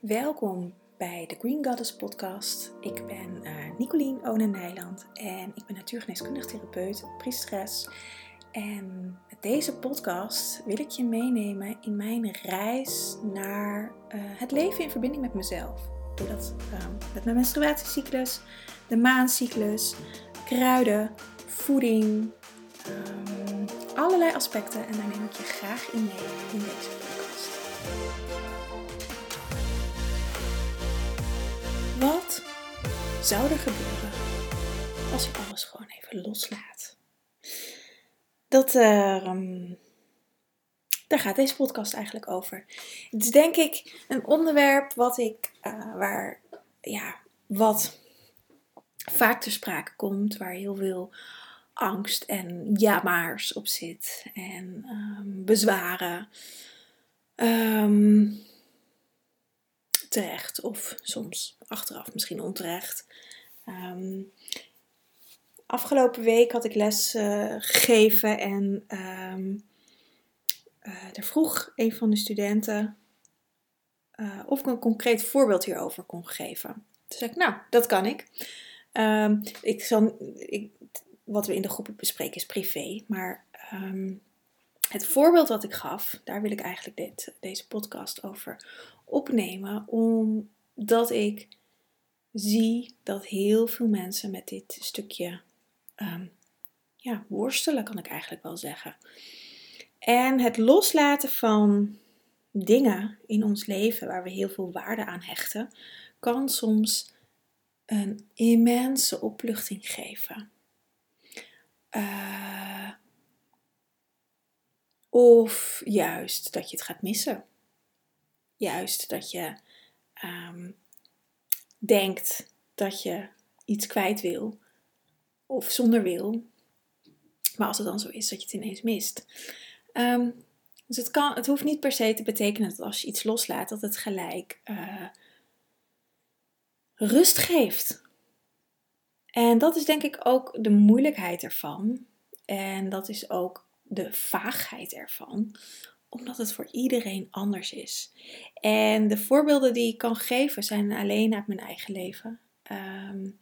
Welkom bij de Green Goddess podcast. Ik ben uh, Nicolien Onen Nijland en ik ben natuurgeneeskundig therapeut, priesteres. En met deze podcast wil ik je meenemen in mijn reis naar uh, het leven in verbinding met mezelf. Ik doe dat uh, met mijn menstruatiecyclus, de maancyclus, kruiden, voeding, um, allerlei aspecten. En daar neem ik je graag in mee in deze podcast. Zou er gebeuren als je alles gewoon even loslaat? Dat, uh, daar gaat deze podcast eigenlijk over. Het is denk ik een onderwerp wat ik, uh, waar, ja, wat vaak ter sprake komt, waar heel veel angst en ja-maars op zit en um, bezwaren. Um, terecht of soms achteraf misschien onterecht. Um, afgelopen week had ik les uh, gegeven en um, uh, er vroeg een van de studenten uh, of ik een concreet voorbeeld hierover kon geven. Toen zei ik, nou, dat kan ik. Um, ik, zal, ik wat we in de groepen bespreken is privé, maar het voorbeeld wat ik gaf, daar wil ik eigenlijk dit, deze podcast over opnemen, omdat ik zie dat heel veel mensen met dit stukje um, ja, worstelen, kan ik eigenlijk wel zeggen. En het loslaten van dingen in ons leven waar we heel veel waarde aan hechten, kan soms een immense opluchting geven. Uh, of juist dat je het gaat missen. Juist dat je um, denkt dat je iets kwijt wil of zonder wil. Maar als het dan zo is dat je het ineens mist. Um, dus het, kan, het hoeft niet per se te betekenen dat als je iets loslaat, dat het gelijk uh, rust geeft. En dat is denk ik ook de moeilijkheid ervan. En dat is ook de vaagheid ervan, omdat het voor iedereen anders is. En de voorbeelden die ik kan geven zijn alleen uit mijn eigen leven. Um,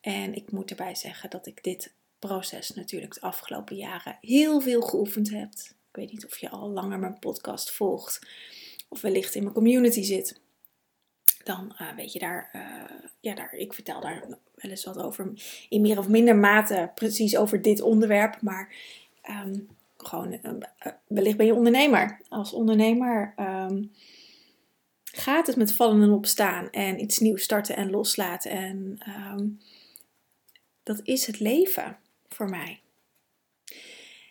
en ik moet erbij zeggen dat ik dit proces natuurlijk de afgelopen jaren heel veel geoefend heb. Ik weet niet of je al langer mijn podcast volgt of wellicht in mijn community zit. Dan uh, weet je daar, uh, ja, daar, ik vertel daar wel eens wat over in meer of minder mate precies over dit onderwerp. Maar um, gewoon, uh, wellicht ben je ondernemer. Als ondernemer um, gaat het met vallen en opstaan en iets nieuws starten en loslaten. En um, dat is het leven voor mij.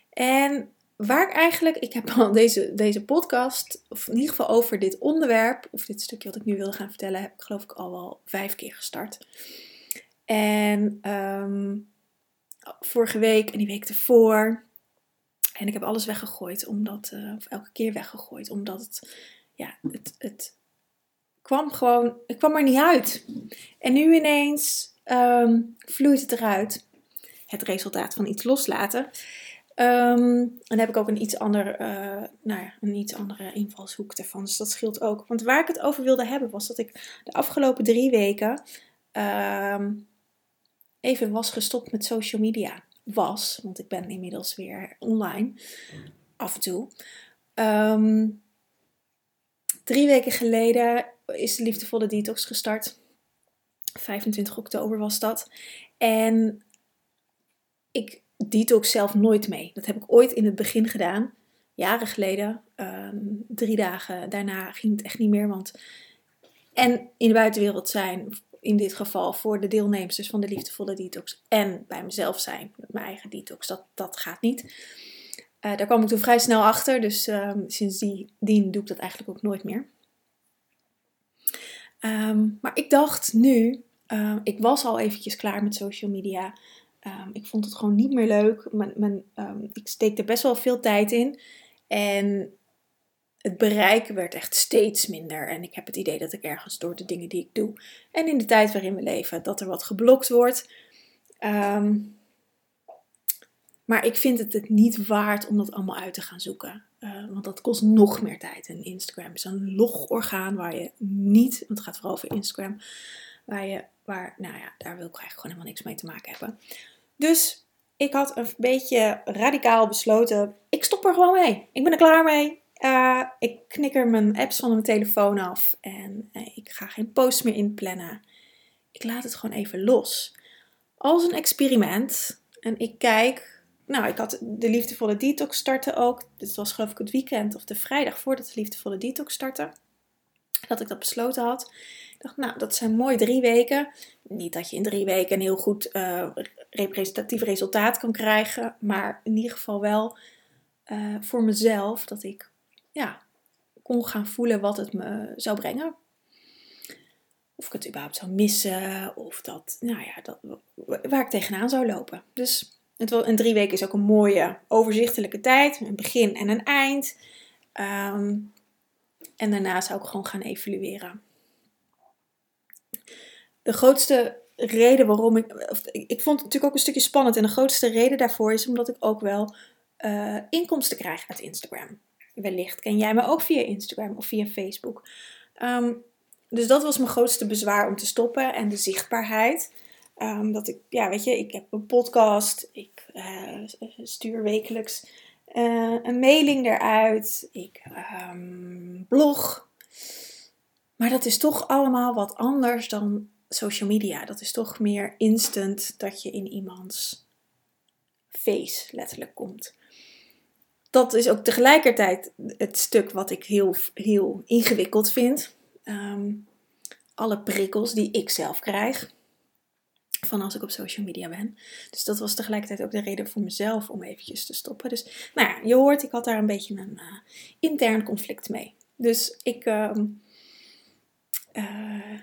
En waar ik eigenlijk, ik heb al deze, deze podcast, of in ieder geval over dit onderwerp, of dit stukje wat ik nu wilde gaan vertellen, heb ik geloof ik al wel vijf keer gestart. En um, vorige week en die week ervoor. En ik heb alles weggegooid, omdat, uh, of elke keer weggegooid, omdat het, ja, het, het kwam gewoon, het kwam er niet uit. En nu ineens um, vloeit het eruit. Het resultaat van iets loslaten. En dan heb ik ook een iets, ander, uh, nou ja, een iets andere invalshoek ervan. Dus dat scheelt ook. Want waar ik het over wilde hebben was dat ik de afgelopen drie weken um, even was gestopt met social media. Was, want ik ben inmiddels weer online. Af en toe. Um, drie weken geleden is de liefdevolle detox gestart. 25 oktober was dat. En ik detox zelf nooit mee. Dat heb ik ooit in het begin gedaan. Jaren geleden. Um, drie dagen daarna ging het echt niet meer. Want en in de buitenwereld zijn, in dit geval voor de deelnemers dus van de liefdevolle detox. En bij mezelf zijn, met mijn eigen detox. Dat, dat gaat niet. Uh, daar kwam ik toen vrij snel achter. Dus um, sindsdien doe ik dat eigenlijk ook nooit meer. Um, maar ik dacht nu, um, ik was al eventjes klaar met social media. Ik vond het gewoon niet meer leuk. Mijn, mijn, ik steek er best wel veel tijd in. En het bereik werd echt steeds minder. En ik heb het idee dat ik ergens door de dingen die ik doe en in de tijd waarin we leven, dat er wat geblokt wordt. maar ik vind het het niet waard om dat allemaal uit te gaan zoeken. Eh, want dat kost nog meer tijd. En Instagram is een logorgaan waar je niet, want het gaat vooral over Instagram, waar je, waar, nou ja, daar wil ik eigenlijk gewoon helemaal niks mee te maken hebben. Dus ik had een beetje radicaal besloten, ik stop er gewoon mee. Ik ben er klaar mee. Uh, ik knikker mijn apps van mijn telefoon af en uh, ik ga geen posts meer inplannen. Ik laat het gewoon even los. Als een experiment. En ik kijk, nou, ik had de liefdevolle detox starten ook. Dit was geloof ik het weekend of de vrijdag voordat de liefdevolle detox startte. Dat ik dat besloten had. Ik dacht, nou, dat zijn mooi drie weken. Niet dat je in drie weken een heel goed uh, representatief resultaat kan krijgen. Maar in ieder geval wel voor mezelf dat ik ja, kon gaan voelen wat het me zou brengen. Of ik het überhaupt zou missen, of dat, nou ja, dat, waar ik tegenaan zou lopen. Dus het, en drie weken is ook een mooie, overzichtelijke tijd, een begin en een eind. Ehm, en daarna zou ik gewoon gaan evalueren. De grootste reden waarom ik. Of, ik vond het natuurlijk ook een stukje spannend. En de grootste reden daarvoor is omdat ik ook wel uh, inkomsten krijg uit Instagram. Wellicht ken jij me ook via Instagram of via Facebook. Ehm, dus dat was mijn grootste bezwaar om te stoppen en de zichtbaarheid. Um, dat ik, ja, weet je, ik heb een podcast, ik uh, stuur wekelijks uh, een mailing eruit, ik um, blog. Maar dat is toch allemaal wat anders dan social media. Dat is toch meer instant dat je in iemands face letterlijk komt dat is ook tegelijkertijd het stuk wat ik heel, heel ingewikkeld vind. Ehm, alle prikkels die ik zelf krijg van als ik op social media ben. Dus dat was tegelijkertijd ook de reden voor mezelf om eventjes te stoppen. Dus nou ja, je hoort, ik had daar een beetje een uh, intern conflict mee. Dus ik ehm, eh,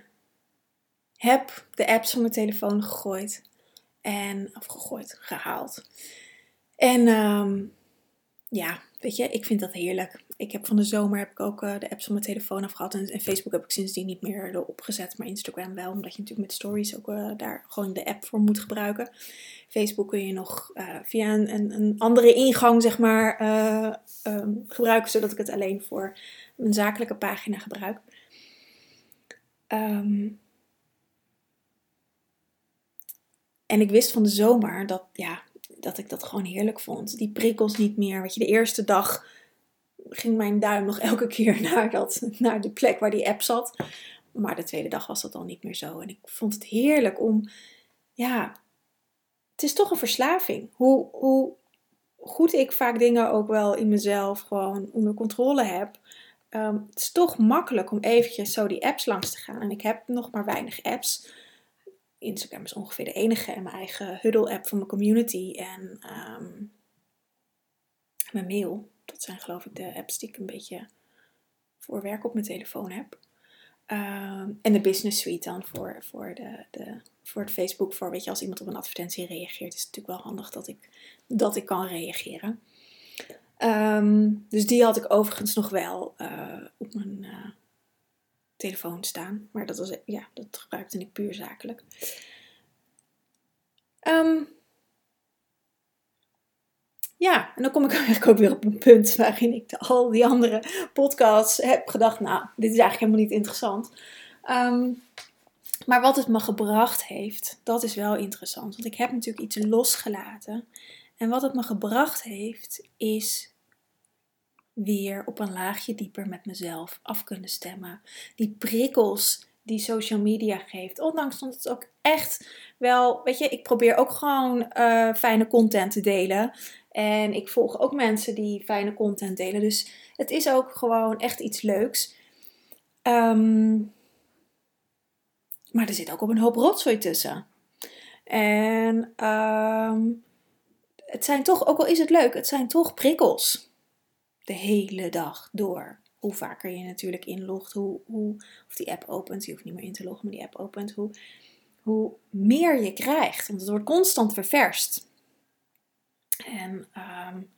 heb de apps van mijn telefoon gegooid. En, of gegooid, gehaald. En um, ja, weet je, ik vind dat heerlijk. Ik heb van de zomer heb ik ook uh, de apps van mijn telefoon afgehaald. En, en, Facebook heb ik sindsdien niet meer erop gezet. Maar Instagram wel, omdat je natuurlijk met stories ook uh, daar gewoon de app voor moet gebruiken. Facebook kun je nog uh, via een, een, andere ingang, zeg maar, um, gebruiken. Zodat ik het alleen voor mijn zakelijke pagina gebruik. Um, en ik wist van de zomer dat, ja, dat ik dat gewoon heerlijk vond. Die prikkels niet meer. Weet je, de eerste dag ging mijn duim nog elke keer naar, dat, naar de plek waar die app zat. Maar de tweede dag was dat al niet meer zo. En ik vond het heerlijk om, ja, het is toch een verslaving. Hoe, hoe goed ik vaak dingen ook wel in mezelf gewoon onder controle heb. Um, het is toch makkelijk om eventjes zo die apps langs te gaan. En ik heb nog maar weinig apps. Instagram is ongeveer de enige en mijn eigen Huddle-app van mijn community en ehm, mijn mail. Dat zijn geloof ik de apps die ik een beetje voor werk op mijn telefoon heb. Ehm, en de Business Suite dan voor, voor, de, de, voor het Facebook. Voor weet je, als iemand op een advertentie reageert, is het natuurlijk wel handig dat ik, dat ik kan reageren. Ehm, dus die had ik overigens nog wel uh, op mijn uh, telefoon staan. Maar dat, was, ja, dat gebruikte ik puur zakelijk. Um, ja, en dan kom ik eigenlijk ook weer op een punt waarin ik al die andere podcasts heb gedacht, nou, dit is eigenlijk helemaal niet interessant. Um, maar wat het me gebracht heeft, dat is wel interessant. Want ik heb natuurlijk iets losgelaten. En wat het me gebracht heeft, is weer op een laagje dieper met mezelf af kunnen stemmen. Die prikkels die social media geeft. Ondanks dat het ook echt wel, weet je, ik probeer ook gewoon uh, fijne content te delen. En ik volg ook mensen die fijne content delen. Dus het is ook gewoon echt iets leuks. Um, maar er zit ook op een hoop rotzooi tussen. En um, het zijn toch, ook al is het leuk, het zijn toch prikkels de hele dag door. Hoe vaker je natuurlijk inlogt, hoe, hoe, of die app opent, je hoeft niet meer in te loggen, maar die app opent, hoe, hoe meer je krijgt. Want het wordt constant ververst. En um,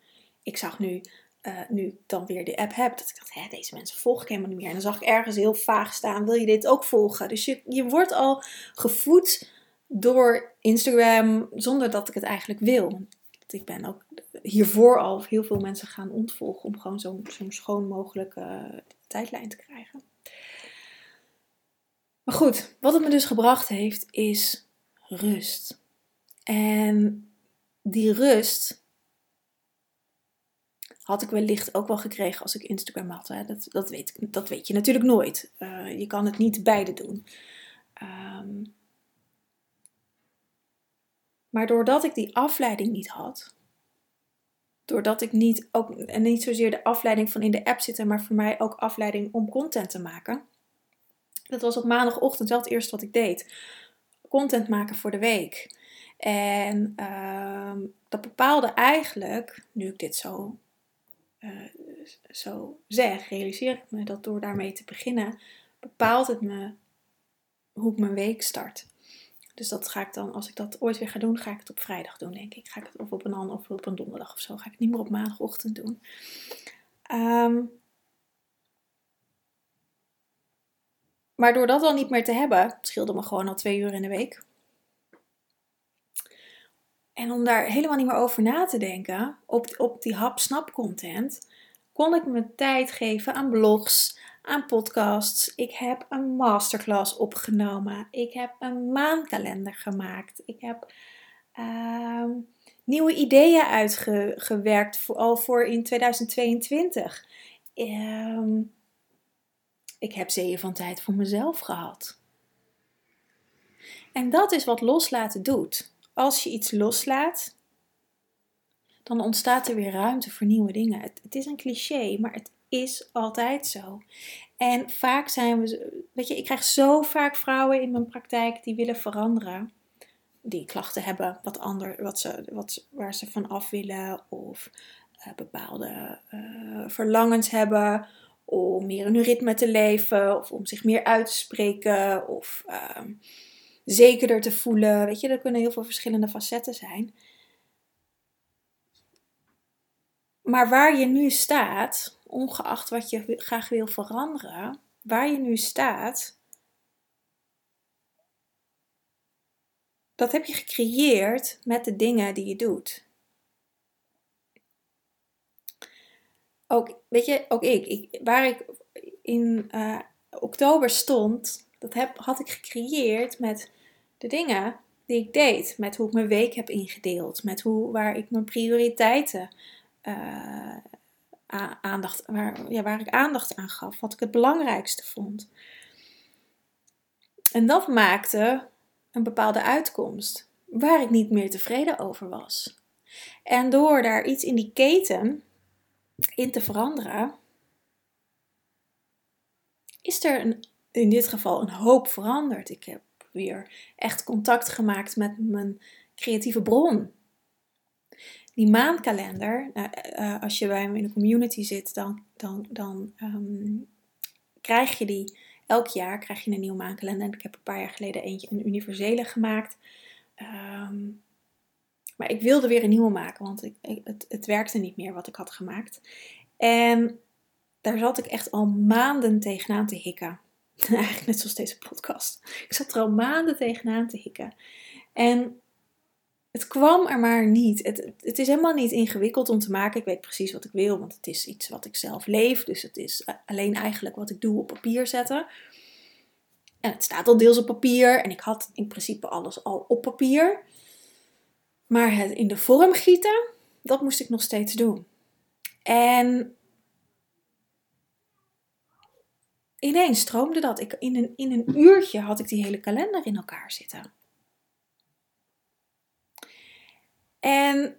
ik zag nu, uh, nu ik dan weer de app heb, dat ik dacht, hè, deze mensen volg ik helemaal niet meer. En dan zag ik ergens heel vaag staan, wil je dit ook volgen? Dus je, je wordt al gevoed door Instagram zonder dat ik het eigenlijk wil. Ik ben ook hiervoor al heel veel mensen gaan ontvolgen om gewoon zo'n zo schoon mogelijke tijdlijn te krijgen. Maar goed, wat het me dus gebracht heeft, is rust. En die rust had ik wellicht ook wel gekregen als ik Instagram had. Hè. Dat, dat, weet, dat weet je natuurlijk nooit. Uh, je kan het niet beide doen. Um, maar doordat ik die afleiding niet had, doordat ik niet, ook, en niet zozeer de afleiding van in de app zitten, maar voor mij ook afleiding om content te maken. Dat was op maandagochtend wel het eerste wat ik deed. Content maken voor de week. En uh, dat bepaalde eigenlijk, nu ik dit zo, uh, zo zeg, realiseer ik me dat door daarmee te beginnen, bepaalt het me hoe ik mijn week start. Dus dat ga ik dan, als ik dat ooit weer ga doen, ga ik het op vrijdag doen, denk ik. Ga ik het of op een ander of op een donderdag of zo. Ga ik het niet meer op maandagochtend doen. Um, maar door dat dan niet meer te hebben, scheelde me gewoon al twee uur in de week. En om daar helemaal niet meer over na te denken, op, op die hap-snap content, kon ik me tijd geven aan blogs, aan podcasts. Ik heb een masterclass opgenomen. Ik heb een maandkalender gemaakt. Ik heb uh, nieuwe ideeën uitgewerkt, voor, al voor in 2022. Um, ehm, ik heb zeeën van tijd voor mezelf gehad. En dat is wat loslaten doet. Als je iets loslaat, dan ontstaat er weer ruimte voor nieuwe dingen. Het, het is een cliché, maar het is altijd zo. En vaak zijn we, weet je, ik krijg zo vaak vrouwen in mijn praktijk die willen veranderen. Die klachten hebben, wat ander, wat ze, wat, waar ze van af willen. Of uh, bepaalde uh, verlangens hebben om meer in hun ritme te leven. Of om zich meer uit te spreken. Of uh, zekerder te voelen. Weet je, er kunnen heel veel verschillende facetten zijn. Maar waar je nu staat, ongeacht wat je graag wil veranderen, waar je nu staat, dat heb je gecreëerd met de dingen die je doet. Ook, weet je, ook ik, ik waar ik in uh, oktober stond, dat heb, had ik gecreëerd met de dingen die ik deed. Met hoe ik mijn week heb ingedeeld. Met hoe, waar ik mijn prioriteiten uh, aandacht, waar, ja, waar ik aandacht aan gaf, wat ik het belangrijkste vond. En dat maakte een bepaalde uitkomst waar ik niet meer tevreden over was. En door daar iets in die keten in te veranderen, is er een, in dit geval een hoop veranderd. Ik heb weer echt contact gemaakt met mijn creatieve bron die maandkalender, nou, uh, als je bij me in een community zit, dan, dan, dan um, krijg je die elk jaar krijg je een nieuwe maandkalender. Ik heb een paar jaar geleden eentje, een universele gemaakt. Um, maar ik wilde weer een nieuwe maken, want ik, het, het werkte niet meer wat ik had gemaakt. En daar zat ik echt al maanden tegenaan te hikken. Eigenlijk net zoals deze podcast. Ik zat er al maanden tegenaan te hikken. En het kwam er maar niet. Het, het is helemaal niet ingewikkeld om te maken. Ik weet precies wat ik wil, want het is iets wat ik zelf leef. Dus het is alleen eigenlijk wat ik doe op papier zetten. En het staat al deels op papier. En ik had in principe alles al op papier. Maar het in de vorm gieten, dat moest ik nog steeds doen. En ineens stroomde dat. Ik, in, een, in een uurtje had ik die hele kalender in elkaar zitten. En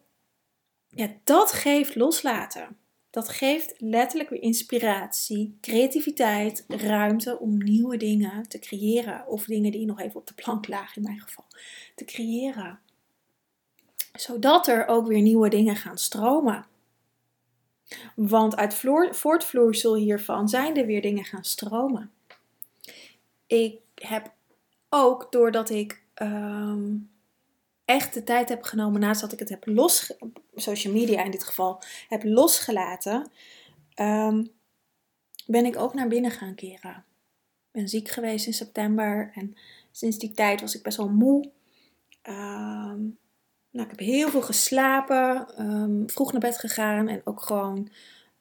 ja, dat geeft loslaten. Dat geeft letterlijk weer inspiratie, creativiteit, ruimte om nieuwe dingen te creëren. Of dingen die nog even op de plank lagen, in mijn geval, te creëren. Zodat er ook weer nieuwe dingen gaan stromen. Want uit voortvloeisel hiervan zijn er weer dingen gaan stromen. Ik heb ook doordat ik um, echt de tijd heb genomen naast dat ik het heb los, social media in dit geval, heb losgelaten, um, ben ik ook naar binnen gaan keren. Ik ben ziek geweest in september en sinds die tijd was ik best wel moe. Um, Nou, ik heb heel veel geslapen, ehm, vroeg naar bed gegaan en ook gewoon,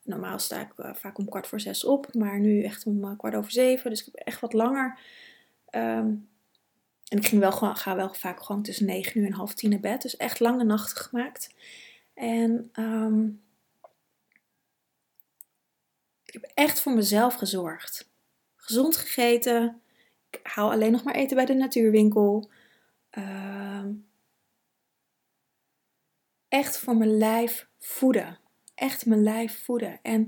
normaal sta ik eh, vaak om kwart voor zes op, maar nu echt om uh, kwart over zeven, dus ik heb echt wat langer. Ehm, en ik ging wel ga wel vaak gewoon tussen negen uur en half tien naar bed, dus echt lange nachten gemaakt. En ehm, ik heb echt voor mezelf gezorgd. Gezond gegeten. Ik haal alleen nog maar eten bij de natuurwinkel. Uh, echt voor mijn lijf voeden. Echt mijn lijf voeden. En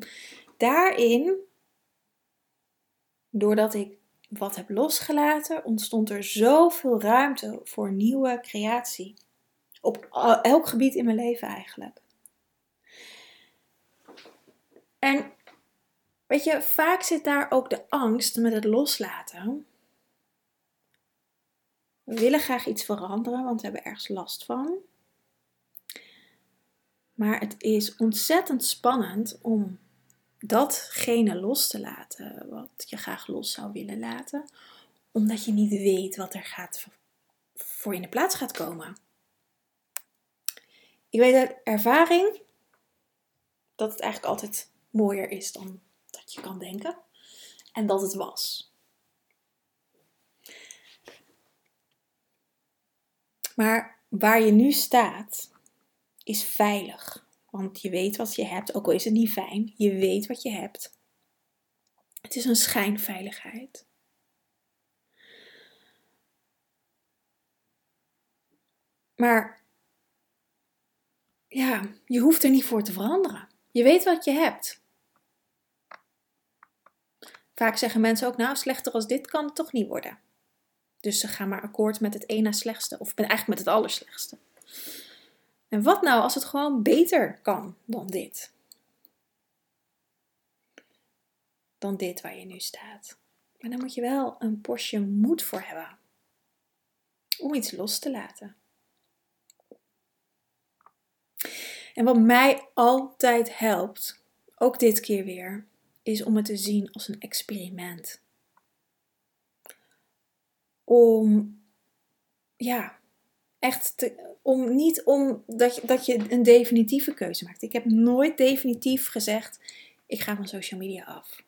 daarin, doordat ik wat heb losgelaten, ontstond er zoveel ruimte voor nieuwe creatie. Op elk gebied in mijn leven eigenlijk. En weet je, vaak zit daar ook de angst met het loslaten. We willen graag iets veranderen, want we hebben ergens last van. Maar het is ontzettend spannend om datgene los te laten wat je graag los zou willen laten, omdat je niet weet wat er gaat voor in de plaats gaat komen. Ik weet uit ervaring dat het eigenlijk altijd mooier is dan dat je kan denken en dat het was. Maar waar je nu staat, is veilig. Want je weet wat je hebt, ook al is het niet fijn. Je weet wat je hebt. Het is een schijnveiligheid. Maar ja, je hoeft er niet voor te veranderen. Je weet wat je hebt. Vaak zeggen mensen ook, nou, slechter als dit kan het toch niet worden. Dus ze gaan maar akkoord met het ene slechtste, of eigenlijk met het allerslechtste. En wat nou als het gewoon beter kan dan dit? Dan dit waar je nu staat. Maar dan moet je wel een portie moed voor hebben om iets los te laten. En wat mij altijd helpt, ook dit keer weer, is om het te zien als een experiment. Om ja, echt te, om niet om dat je, dat je een definitieve keuze maakt. Ik heb nooit definitief gezegd: ik ga van social media af.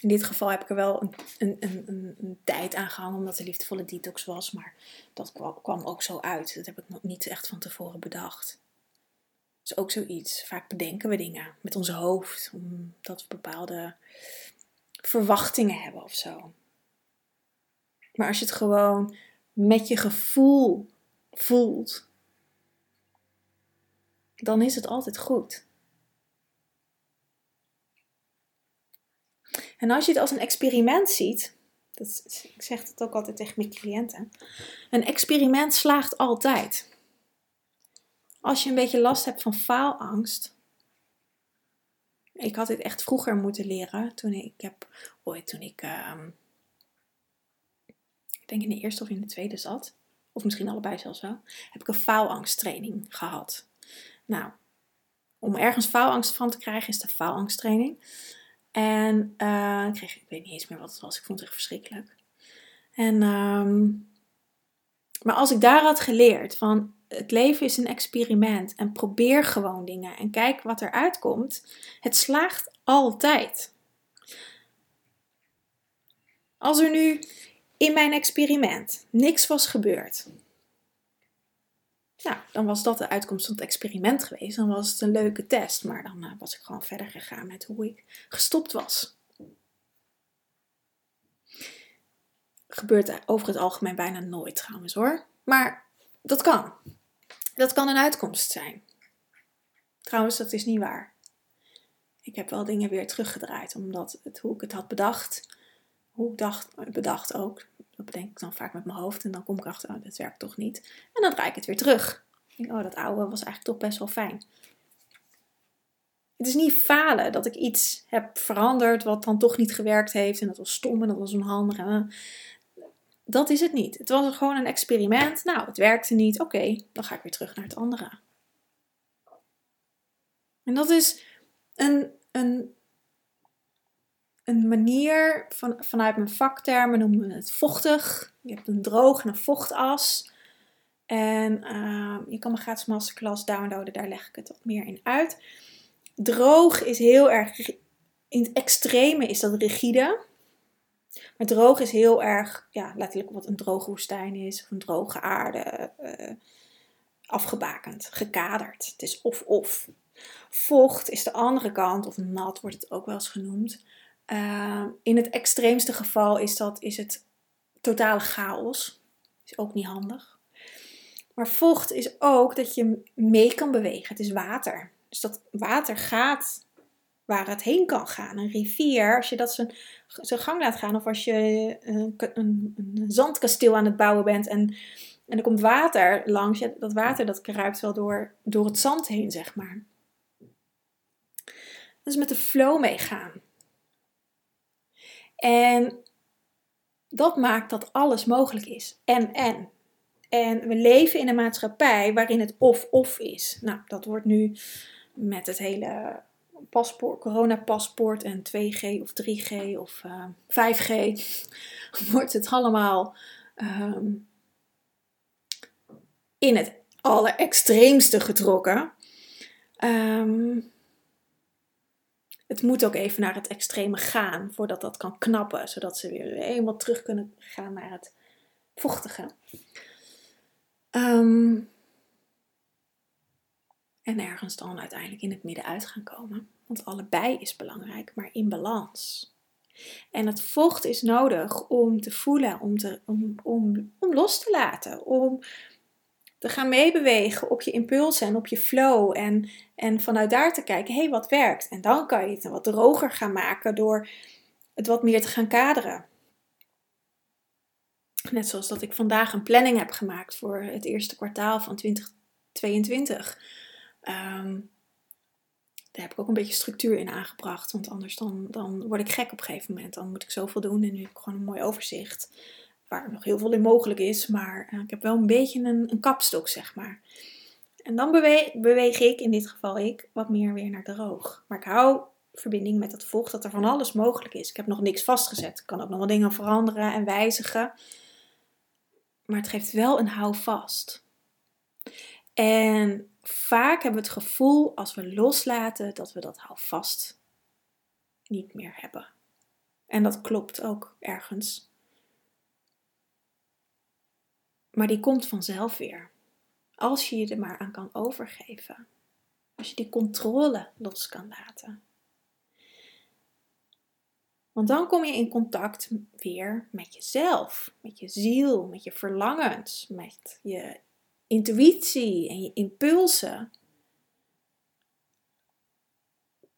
In dit geval heb ik er wel een, een, een, een tijd aan gehangen omdat de liefdevolle detox was, maar dat kwam, kwam ook zo uit. Dat heb ik nog niet echt van tevoren bedacht. Dat is ook zoiets. Vaak bedenken we dingen met ons hoofd, omdat we bepaalde verwachtingen hebben of zo. Maar als je het gewoon met je gevoel voelt, dan is het altijd goed. En als je het als een experiment ziet, dat, ik zeg het ook altijd tegen mijn cliënten, een experiment slaagt altijd. Als je een beetje last hebt van faalangst, ik had dit echt vroeger moeten leren, toen ik, heb ooit toen ik ehm, denk in de eerste of in de tweede zat, of misschien allebei zelfs wel, heb ik een faalangsttraining gehad. Nou, om ergens faalangst van te krijgen is de faalangsttraining. En ik, kreeg, ik weet niet eens meer wat het was, ik vond het echt verschrikkelijk. En, ehm, maar als ik daar had geleerd van het leven is een experiment en probeer gewoon dingen en kijk wat eruit komt, het slaagt altijd. Als er nu in mijn experiment niks was gebeurd. Nou, dan was dat de uitkomst van het experiment geweest. Dan was het een leuke test, maar dan uh, was ik gewoon verder gegaan met hoe ik gestopt was. Gebeurt over het algemeen bijna nooit trouwens hoor. Maar dat kan. Dat kan een uitkomst zijn. Trouwens, dat is niet waar. Ik heb wel dingen weer teruggedraaid, omdat het, hoe ik het had bedacht, hoe ik dacht, bedacht ook, dat bedenk ik dan vaak met mijn hoofd en dan kom ik achter, oh, dat werkt toch niet. En dan draai ik het weer terug. Ik denk, oh, dat oude was eigenlijk toch best wel fijn. Het is niet falen dat ik iets heb veranderd wat dan toch niet gewerkt heeft en dat was stom en dat was onhandig. Dat is het niet. Het was gewoon een experiment. Nou, het werkte niet. Oké, dan ga ik weer terug naar het andere. En dat is een, een een manier van, vanuit mijn vaktermen noemen we het vochtig. Je hebt een droog en een vochtas. En uh, je kan mijn gratis masterclass downloaden, daar leg ik het wat meer in uit. Droog is heel erg, in het extreme is dat rigide. Maar droog is heel erg, ja, letterlijk wat een droge woestijn is, of een droge aarde, uh, afgebakend, gekaderd. Het is of-of. Vocht is de andere kant, of nat wordt het ook wel eens genoemd. Uh, in het extreemste geval is, dat, is het totale chaos. Is ook niet handig. Maar vocht is ook dat je mee kan bewegen. Het is water. Dus dat water gaat waar het heen kan gaan. Een rivier, als je dat zijn, gang laat gaan, of als je een, een, een zandkasteel aan het bouwen bent en, en er komt water langs, dat water dat kruipt wel door, door het zand heen, zeg maar. Dus met de flow meegaan. En dat maakt dat alles mogelijk is. En, en. En we leven in een maatschappij waarin het of-of is. Nou, dat wordt nu met het hele paspoort, coronapaspoort en 2G of 3G of uh, eh, 5G, wordt het allemaal um, in het allerextreemste getrokken. Um, het moet ook even naar het extreme gaan voordat dat kan knappen, zodat ze weer eenmaal terug kunnen gaan naar het vochtige. Um, en ergens dan uiteindelijk in het midden uit gaan komen. Want allebei is belangrijk, maar in balans. En het vocht is nodig om te voelen, om, te, om, om los te laten, om te gaan meebewegen op je impulsen en op je flow. En, en vanuit daar te kijken, hé, hey, wat werkt? En dan kan je het wat droger gaan maken door het wat meer te gaan kaderen. Net zoals dat ik vandaag een planning heb gemaakt voor het eerste kwartaal van 2022. Ehm, daar heb ik ook een beetje structuur in aangebracht. Want anders dan, dan word ik gek op een gegeven moment. Dan moet ik zoveel doen en nu heb ik gewoon een mooi overzicht. Waar nog heel veel in mogelijk is. Maar uh, ik heb wel een beetje een, een kapstok, zeg maar. En dan beweeg, beweeg ik, in dit geval ik, wat meer weer naar droog. Maar ik hou verbinding met het vocht dat er van alles mogelijk is. Ik heb nog niks vastgezet. Ik kan ook nog wel dingen veranderen en wijzigen. Maar het geeft wel een houvast. En vaak hebben we het gevoel als we loslaten dat we dat houvast niet meer hebben. En dat klopt ook ergens. Maar die komt vanzelf weer. Als je je er maar aan kan overgeven. Als je die controle los kan laten. Want dan kom je in contact weer met jezelf, met je ziel, met je verlangens, met je intuïtie en je impulsen.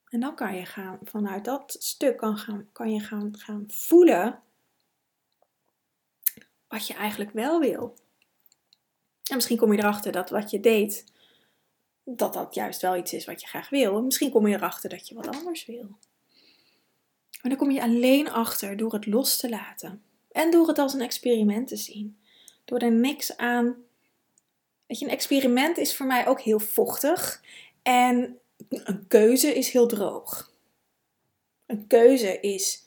En dan kan je gaan, vanuit dat stuk kan, gaan, kan je gaan, gaan voelen wat je eigenlijk wel wil. En misschien kom je erachter dat wat je deed, dat dat juist wel iets is wat je graag wil. Misschien kom je erachter dat je wat anders wil. Maar dan kom je alleen achter door het los te laten. En door het als een experiment te zien. Door er niks aan Weet je, een experiment is voor mij ook heel vochtig. En een keuze is heel droog. Een keuze is,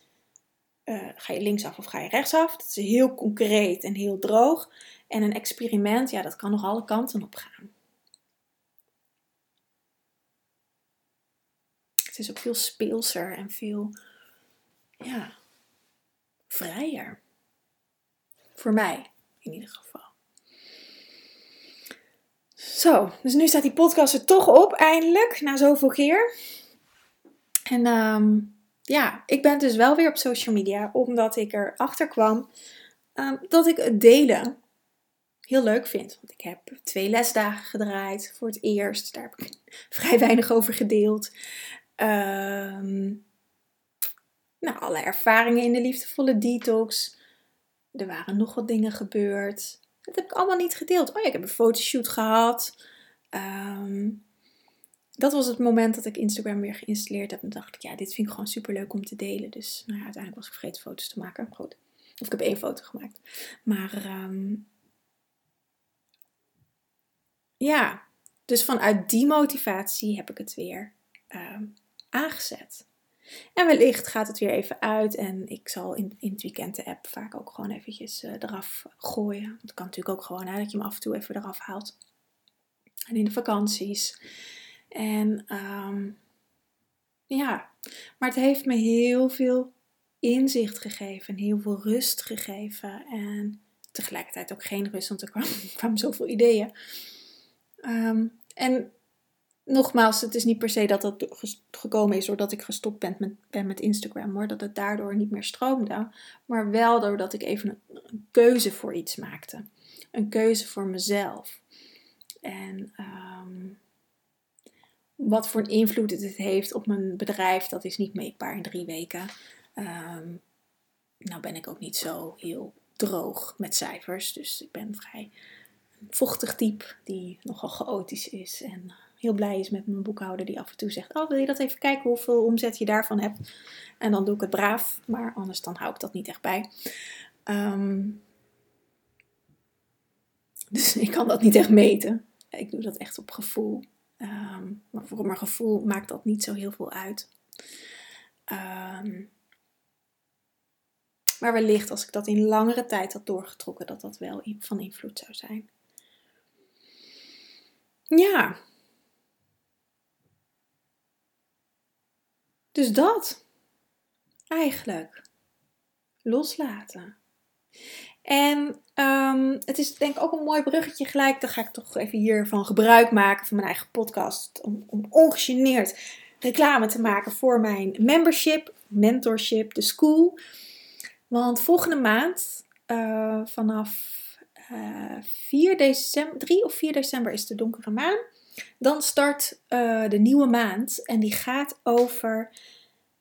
uh, ga je linksaf of ga je rechtsaf? Dat is heel concreet en heel droog. En een experiment, ja, dat kan nog alle kanten op gaan. Het is ook veel speelser en veel, ja, vrijer. Voor mij in ieder geval. Zo, dus nu staat die podcast er toch op, eindelijk, na zoveel keer. En um, ja, ik ben dus wel weer op social media, omdat ik erachter kwam um, dat ik het delen heel leuk vind. Want ik heb twee lesdagen gedraaid voor het eerst. Daar heb ik vrij weinig over gedeeld. Um, nou, alle ervaringen in de liefdevolle detox. Er waren nog wat dingen gebeurd. Dat heb ik allemaal niet gedeeld. Oh ja, ik heb een fotoshoot gehad. Ehm, dat was het moment dat ik Instagram weer geïnstalleerd heb. En dacht ik, ja, dit vind ik gewoon super leuk om te delen. Dus nou ja, uiteindelijk was ik vergeten foto's te maken. Goed. Of ik heb één foto gemaakt. Maar ehm, ja, dus vanuit die motivatie heb ik het weer ehm, aangezet. En wellicht gaat het weer even uit en ik zal in, in het weekend de app vaak ook gewoon eventjes uh, eraf gooien. Dat kan natuurlijk ook gewoon, hè, dat je hem af en toe even eraf haalt. En in de vakanties. En um, ja, maar het heeft me heel veel inzicht gegeven en heel veel rust gegeven. En tegelijkertijd ook geen rust, want er kwamen, kwamen zoveel ideeën. Um, en nogmaals, het is niet per se dat dat gekomen is doordat ik gestopt ben met, met Instagram hoor. Dat het daardoor niet meer stroomde. Maar wel doordat ik even een, keuze voor iets maakte. Een keuze voor mezelf. En um, wat voor invloed het heeft op mijn bedrijf, dat is niet meetbaar in drie weken. Um, nou ben ik ook niet zo heel droog met cijfers. Dus ik ben vrij vochtig type die nogal chaotisch is. En heel blij is met mijn boekhouder die af en toe zegt: Oh, wil je dat even kijken hoeveel omzet je daarvan hebt? En dan doe ik het braaf, maar anders dan hou ik dat niet echt bij. Um, dus ik kan dat niet echt meten. Ik doe dat echt op gevoel. Um, maar voor mijn gevoel maakt dat niet zo heel veel uit. Um, maar wellicht als ik dat in langere tijd had doorgetrokken, dat dat wel van invloed zou zijn. Ja, Dus dat. Eigenlijk. Loslaten. En um, het is denk ik ook een mooi bruggetje gelijk. Dan ga ik toch even hiervan gebruik maken van mijn eigen podcast. Om, om ongegeneerd reclame te maken voor mijn membership, mentorship, de school. Want volgende maand, uh, vanaf uh, eh, 4 december, 3 of 4 december is de donkere maan. Dan start uh, de nieuwe maand en die gaat over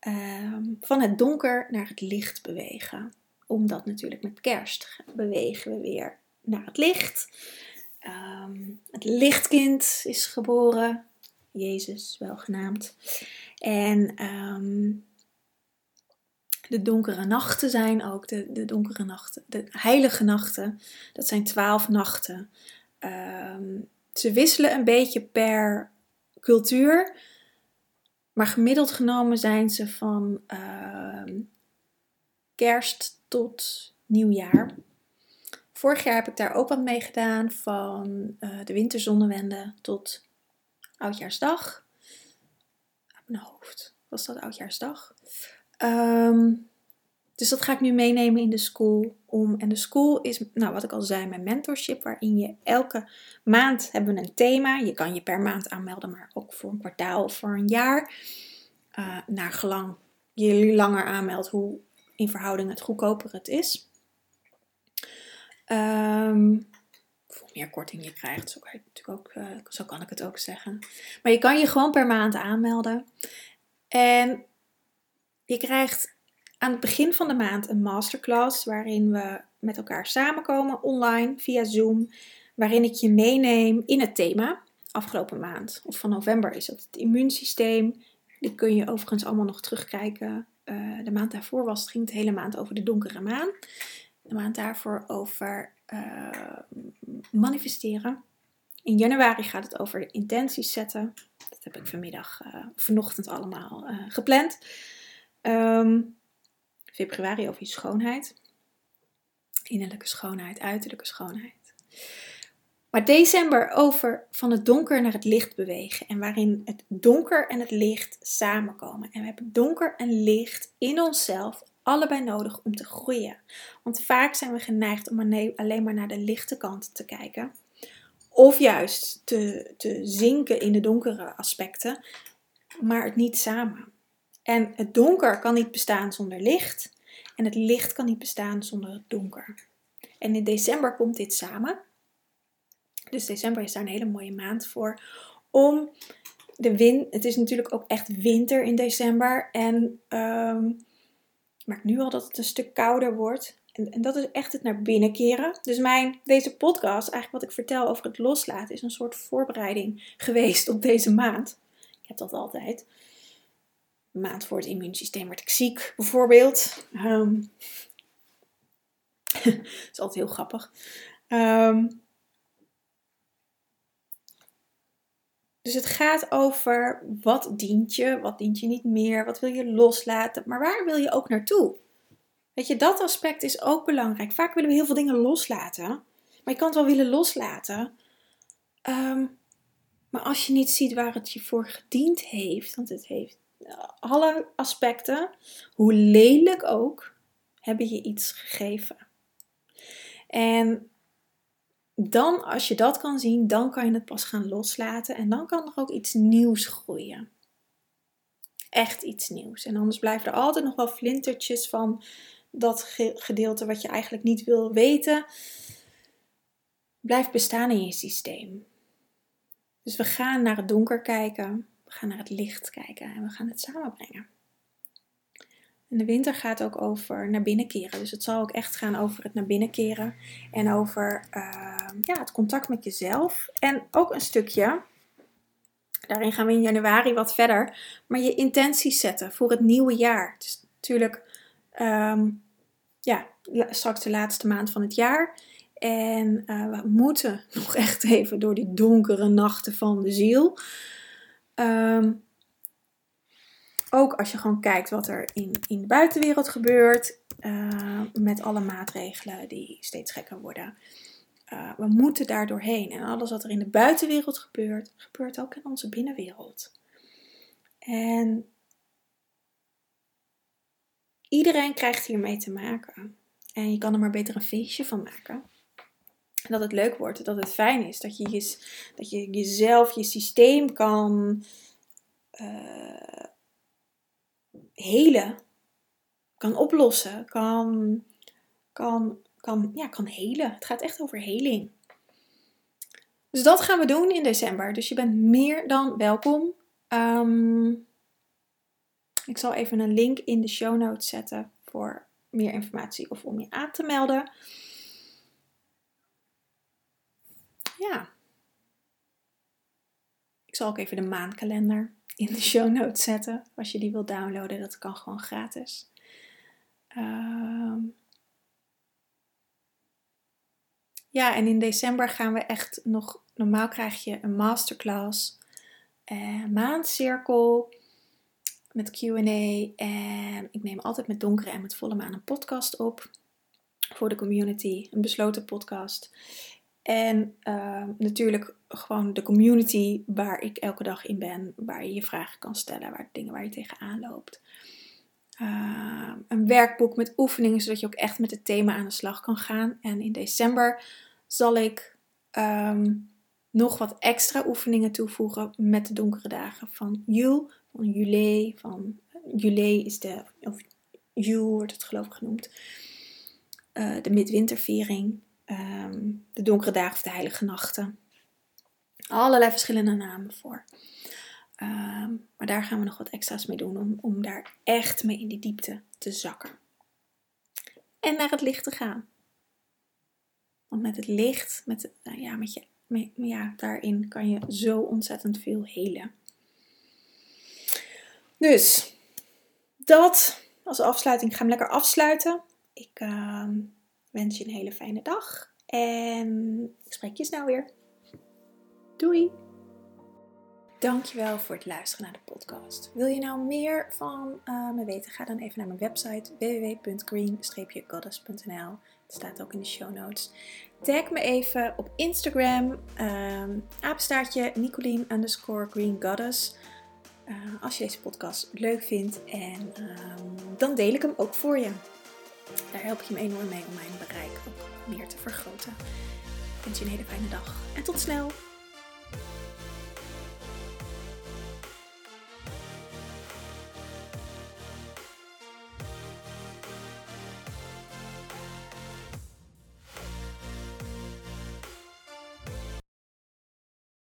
uh, van het donker naar het licht bewegen. Omdat natuurlijk met kerst bewegen we weer naar het licht. Um, het lichtkind is geboren, Jezus wel genaamd. En um, de donkere nachten zijn ook de, de donkere nachten, de heilige nachten. Dat zijn twaalf nachten. Um, ze wisselen een beetje per cultuur. Maar gemiddeld genomen zijn ze van kerst tot nieuwjaar. Vorig jaar heb ik daar ook wat mee gedaan. Van uh, de winterzonnewende tot oudjaarsdag. Uit mijn hoofd was dat oudjaarsdag. Um, dus dat ga ik nu meenemen in de school. Om, en de school is, nou wat ik al zei, mijn mentorship. Waarin je elke maand hebben we een thema. Je kan je per maand aanmelden, maar ook voor een kwartaal of voor een jaar. Uh, naar gelang je langer aanmeldt, hoe in verhouding het goedkoper het is. Um, of hoe meer korting je krijgt, natuurlijk ook, uh, zo kan ik het ook zeggen. Maar je kan je gewoon per maand aanmelden. En je krijgt aan het begin van de maand een masterclass waarin we met elkaar samenkomen online via Zoom, waarin ik je meeneem in het thema. Afgelopen maand of van november is dat het immuunsysteem. Die kun je overigens allemaal nog terugkijken. Uh, de maand daarvoor was ging het hele maand over de donkere maan. De maand daarvoor over uh, manifesteren. In januari gaat het over intenties zetten. Dat heb ik vanmiddag, uh, vanochtend allemaal gepland. Um, februari over je schoonheid. Innerlijke schoonheid, uiterlijke schoonheid. Maar december over van het donker naar het licht bewegen. En waarin het donker en het licht samenkomen. En we hebben donker en licht in onszelf allebei nodig om te groeien. Want vaak zijn we geneigd om alleen maar naar de lichte kant te kijken. Of juist te, te zinken in de donkere aspecten. Maar het niet samen. En het donker kan niet bestaan zonder licht. En het licht kan niet bestaan zonder het donker. En in december komt dit samen. Dus december is daar een hele mooie maand voor. Om de wind. Het is natuurlijk ook echt winter in december. En um, ik merk nu al dat het een stuk kouder wordt. En, en, dat is echt het naar binnen keren. Dus mijn, deze podcast, eigenlijk wat ik vertel over het loslaten, is een soort voorbereiding geweest op deze maand. Ik heb dat altijd maand voor het immuunsysteem werd ik ziek, bijvoorbeeld. Um, dat is altijd heel grappig. Um, Dus het gaat over wat dient je, wat dient je niet meer, wat wil je loslaten, maar waar wil je ook naartoe? Weet je, dat aspect is ook belangrijk. Vaak willen we heel veel dingen loslaten, maar je kan het wel willen loslaten. Ehm, maar als je niet ziet waar het je voor gediend heeft, want het heeft alle aspecten, hoe lelijk ook, hebben je iets gegeven. En dan, als je dat kan zien, dan kan je het pas gaan loslaten en dan kan er ook iets nieuws groeien. Echt iets nieuws. En anders blijven er altijd nog wel flintertjes van dat gedeelte wat je eigenlijk niet wil weten, blijft bestaan in je systeem. Dus we gaan naar het donker kijken, we gaan naar het licht kijken en we gaan het samenbrengen. En de winter gaat ook over naar binnen keren. Dus het zal ook echt gaan over het naar binnen keren. En over ehm, ja, het contact met jezelf. En ook een stukje, daarin gaan we in januari wat verder. Maar je intenties zetten voor het nieuwe jaar. Dus natuurlijk, ehm, ja, straks de laatste maand van het jaar. En uh, we moeten nog echt even door die donkere nachten van de ziel. Um, ook als je gewoon kijkt wat er in, in de buitenwereld gebeurt, uh, met alle maatregelen die steeds gekker worden. Uh, we moeten daar doorheen. En alles wat er in de buitenwereld gebeurt, gebeurt ook in onze binnenwereld. En iedereen krijgt hiermee te maken. En je kan er maar beter een feestje van maken. Dat het leuk wordt, dat het fijn is, dat je, dat je jezelf, je systeem kan uh, helen, kan oplossen, kan, kan, kan, ja, kan helen. Het gaat echt over heling. Dus dat gaan we doen in december. Dus je bent meer dan welkom. Um, ik zal even een link in de show notes zetten voor meer informatie of om je aan te melden. Ja. Ik zal ook even de maandkalender in de show notes zetten. Als je die wilt downloaden, dat kan gewoon gratis. Ehm, ja, en in december gaan we echt nog. Normaal krijg je een masterclass, uh, maandcirkel met QA. En ik neem altijd met donkere en met volle maan een podcast op voor de community. Een besloten podcast. En ehm, natuurlijk gewoon de community waar ik elke dag in ben, waar je je vragen kan stellen, waar dingen waar je tegenaan loopt. Ehm, een werkboek met oefeningen, zodat je ook echt met het thema aan de slag kan gaan. En in december zal ik ehm, nog wat extra oefeningen toevoegen met de donkere dagen van Jul, van Jule, van Jule is de, of Jul wordt het geloof ik genoemd, uh, de midwinterviering. Ehm, de donkere dagen of de heilige nachten. Allerlei verschillende namen voor. Ehm, maar daar gaan we nog wat extra's mee doen om, om daar echt mee in die diepte te zakken. En naar het licht te gaan. Want met het licht, met, nou ja, met je, met, ja, daarin kan je zo ontzettend veel helen. Dus dat als afsluiting. Ik ga hem lekker afsluiten. Ik, uh, wens je een hele fijne dag. En ik spreek je snel weer. Doei! Dankjewel voor het luisteren naar de podcast. Wil je nou meer van uh, me weten? Ga dan even naar mijn website www.green-goddess.nl. Het staat ook in de show notes. Tag me even op Instagram, um, apenstaartje Nicolien underscore Green Goddess. Uh, als je deze podcast leuk vindt en um, dan deel ik hem ook voor je. Daar help je me enorm mee om mijn bereik ook meer te vergroten. Ik wens je een hele fijne dag en tot snel!